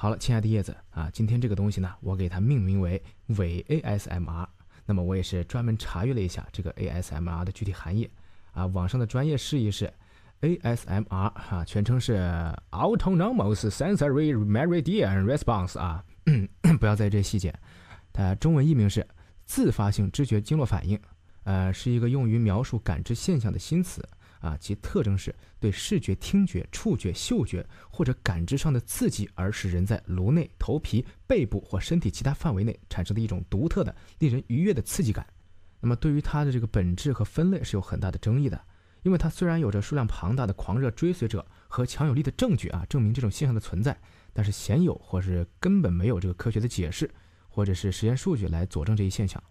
好了，亲爱的叶子啊，今天这个东西呢，我给它命名为伪 ASMR。那么我也是专门查阅了一下这个 ASMR 的具体含义啊，网上的专业释义是 ASMR 啊，全称是 Autonomous Sensory Meridian Response 啊，不要在意这细节。它中文译名是自发性知觉经络反应，呃，是一个用于描述感知现象的新词。啊，其特征是对视觉、听觉、触觉、嗅觉或者感知上的刺激，而使人在颅内、头皮、背部或身体其他范围内产生的一种独特的、令人愉悦的刺激感。那么，对于它的这个本质和分类是有很大的争议的，因为它虽然有着数量庞大的狂热追随者和强有力的证据啊，证明这种现象的存在，但是鲜有或是根本没有这个科学的解释，或者是实验数据来佐证这一现象。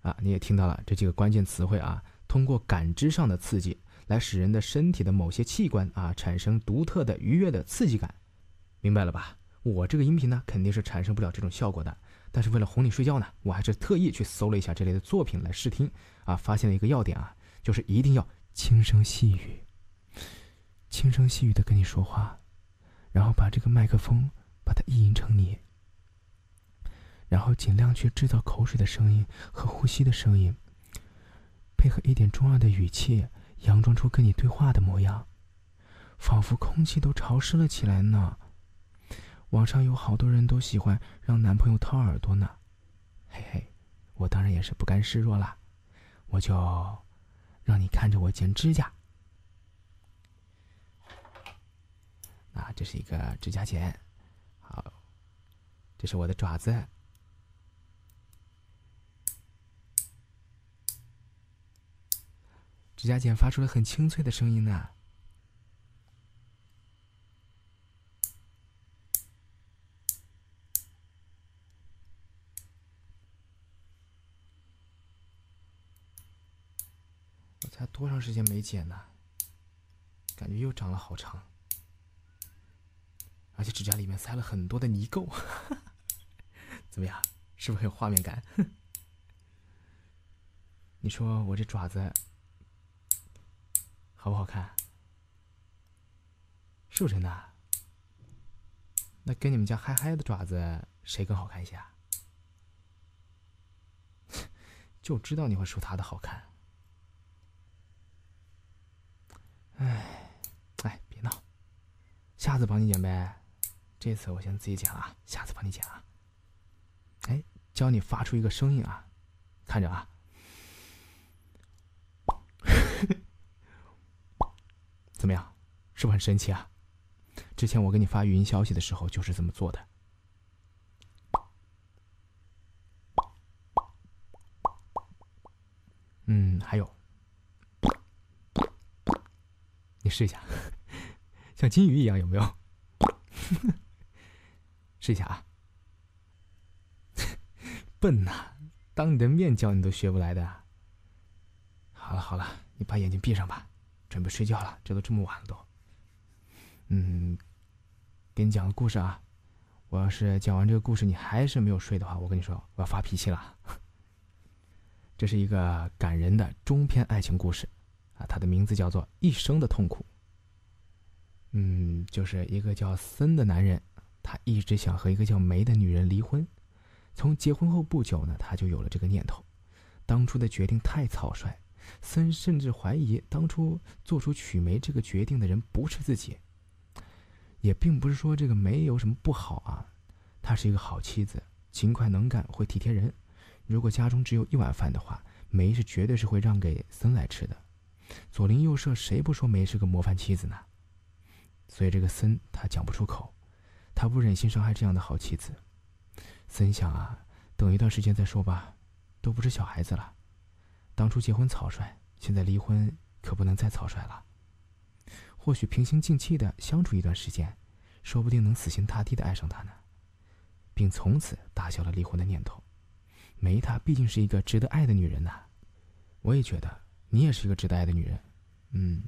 啊，你也听到了这几个关键词汇啊，通过感知上的刺激。来使人的身体的某些器官啊产生独特的愉悦的刺激感，明白了吧？我这个音频呢肯定是产生不了这种效果的，但是为了哄你睡觉呢，我还是特意去搜了一下这类的作品来试听啊，发现了一个要点啊，就是一定要轻声细语，轻声细语的跟你说话，然后把这个麦克风把它意淫成你，然后尽量去制造口水的声音和呼吸的声音，配合一点中二的语气。佯装出跟你对话的模样，仿佛空气都潮湿了起来呢。网上有好多人都喜欢让男朋友掏耳朵呢，嘿嘿，我当然也是不甘示弱啦，我就让你看着我剪指甲。啊，这是一个指甲剪，好，这是我的爪子。指甲剪发出了很清脆的声音呢。我才多长时间没剪呢？感觉又长了好长，而且指甲里面塞了很多的泥垢。怎么样？是不是很有画面感？你说我这爪子？好不好看？是不是真的？那跟你们家嗨嗨的爪子谁更好看一些啊？就知道你会说他的好看。哎，哎，别闹，下次帮你剪呗。这次我先自己剪了，下次帮你剪啊。哎，教你发出一个声音啊，看着啊。怎么样，是不是很神奇啊？之前我给你发语音消息的时候就是这么做的。嗯，还有，你试一下，像金鱼一样，有没有？试一下啊！笨呐，当你的面教你都学不来的。好了好了，你把眼睛闭上吧。准备睡觉了，这都这么晚了都。嗯，给你讲个故事啊。我要是讲完这个故事你还是没有睡的话，我跟你说我要发脾气了。这是一个感人的中篇爱情故事啊，它的名字叫做《一生的痛苦》。嗯，就是一个叫森的男人，他一直想和一个叫梅的女人离婚。从结婚后不久呢，他就有了这个念头。当初的决定太草率。森甚至怀疑当初做出娶梅这个决定的人不是自己。也并不是说这个梅有什么不好啊，她是一个好妻子，勤快能干，会体贴人。如果家中只有一碗饭的话，梅是绝对是会让给森来吃的。左邻右舍谁不说梅是个模范妻子呢？所以这个森他讲不出口，他不忍心伤害这样的好妻子。森想啊，等一段时间再说吧，都不是小孩子了。当初结婚草率，现在离婚可不能再草率了。或许平心静气的相处一段时间，说不定能死心塌地的爱上他呢，并从此打消了离婚的念头。梅她毕竟是一个值得爱的女人呐，我也觉得你也是一个值得爱的女人，嗯。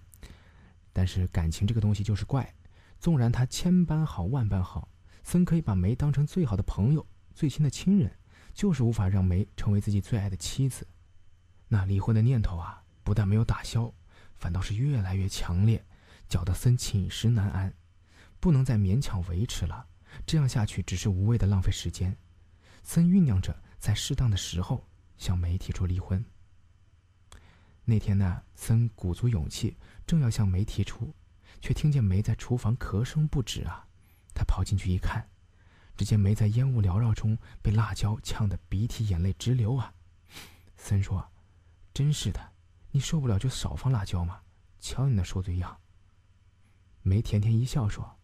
但是感情这个东西就是怪，纵然他千般好万般好，森可以把梅当成最好的朋友、最亲的亲人，就是无法让梅成为自己最爱的妻子。那离婚的念头啊，不但没有打消，反倒是越来越强烈，搅得森寝食难安，不能再勉强维持了，这样下去只是无谓的浪费时间。森酝酿着在适当的时候向梅提出离婚。那天呢，森鼓足勇气，正要向梅提出，却听见梅在厨房咳声不止啊！他跑进去一看，只见梅在烟雾缭绕中被辣椒呛得鼻涕眼泪直流啊！森说：“真是的，你受不了就少放辣椒嘛，瞧你那受罪样。”梅甜甜一笑说：“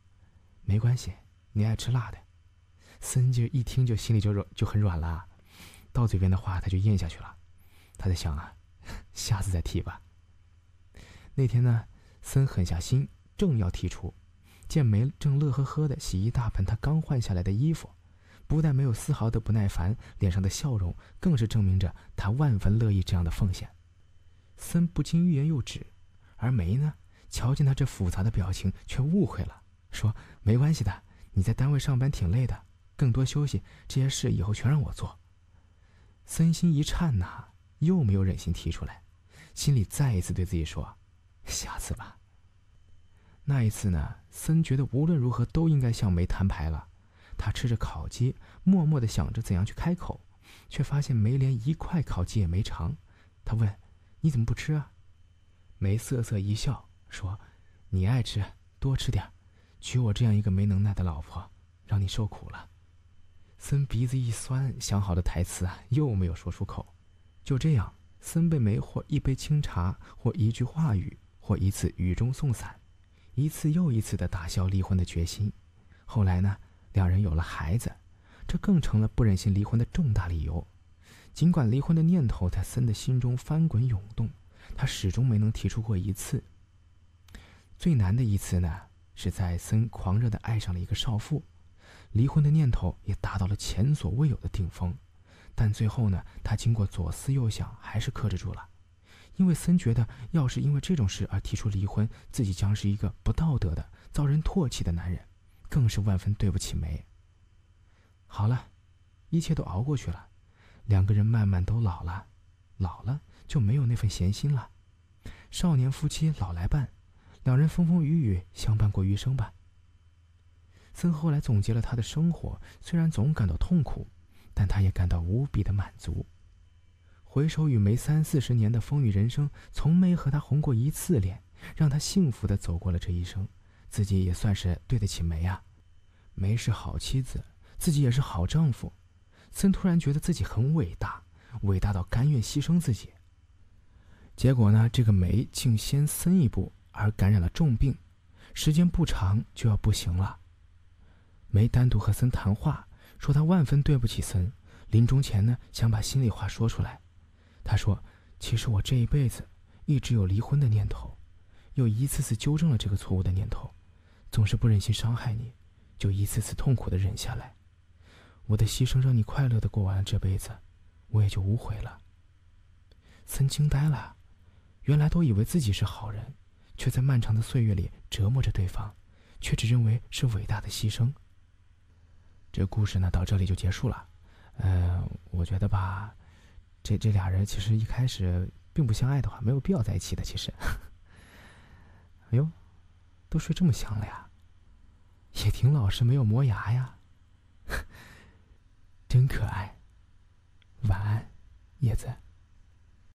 没关系，你爱吃辣的。”森就一听就心里就软就很软了，到嘴边的话他就咽下去了。他在想啊，下次再提吧。那天呢，森狠下心，正要提出，见梅正乐呵呵的洗一大盆他刚换下来的衣服，不但没有丝毫的不耐烦，脸上的笑容更是证明着他万分乐意这样的奉献。森不禁欲言又止，而梅呢，瞧见他这复杂的表情，却误会了，说：“没关系的，你在单位上班挺累的。”更多休息，这些事以后全让我做。森心一颤呐，又没有忍心提出来，心里再一次对自己说：“下次吧。”那一次呢，森觉得无论如何都应该向梅摊牌了。他吃着烤鸡，默默的想着怎样去开口，却发现梅连一块烤鸡也没尝。他问：“你怎么不吃啊？”梅瑟瑟一笑说：“你爱吃，多吃点娶我这样一个没能耐的老婆，让你受苦了。”森鼻子一酸，想好的台词啊又没有说出口。就这样，森被梅或一杯清茶，或一句话语，或一次雨中送伞，一次又一次的打消离婚的决心。后来呢，两人有了孩子，这更成了不忍心离婚的重大理由。尽管离婚的念头在森的心中翻滚涌动，他始终没能提出过一次。最难的一次呢，是在森狂热的爱上了一个少妇。离婚的念头也达到了前所未有的顶峰，但最后呢，他经过左思右想，还是克制住了，因为森觉得，要是因为这种事而提出离婚，自己将是一个不道德的、遭人唾弃的男人，更是万分对不起梅。好了，一切都熬过去了，两个人慢慢都老了，老了就没有那份闲心了。少年夫妻老来伴，两人风风雨雨相伴过余生吧。森后来总结了他的生活，虽然总感到痛苦，但他也感到无比的满足。回首与梅三四十年的风雨人生，从没和他红过一次脸，让他幸福的走过了这一生，自己也算是对得起梅啊。梅是好妻子，自己也是好丈夫。森突然觉得自己很伟大，伟大到甘愿牺牲自己。结果呢，这个梅竟先森一步而感染了重病，时间不长就要不行了。梅单独和森谈话，说他万分对不起森，临终前呢想把心里话说出来。他说：“其实我这一辈子一直有离婚的念头，又一次次纠正了这个错误的念头，总是不忍心伤害你，就一次次痛苦的忍下来。我的牺牲让你快乐的过完了这辈子，我也就无悔了。”森惊呆了，原来都以为自己是好人，却在漫长的岁月里折磨着对方，却只认为是伟大的牺牲。这故事呢，到这里就结束了。嗯，我觉得吧，这这俩人其实一开始并不相爱的话，没有必要在一起的。其实，哎呦，都睡这么香了呀！也挺老实，没有磨牙呀，真可爱。晚安，叶子。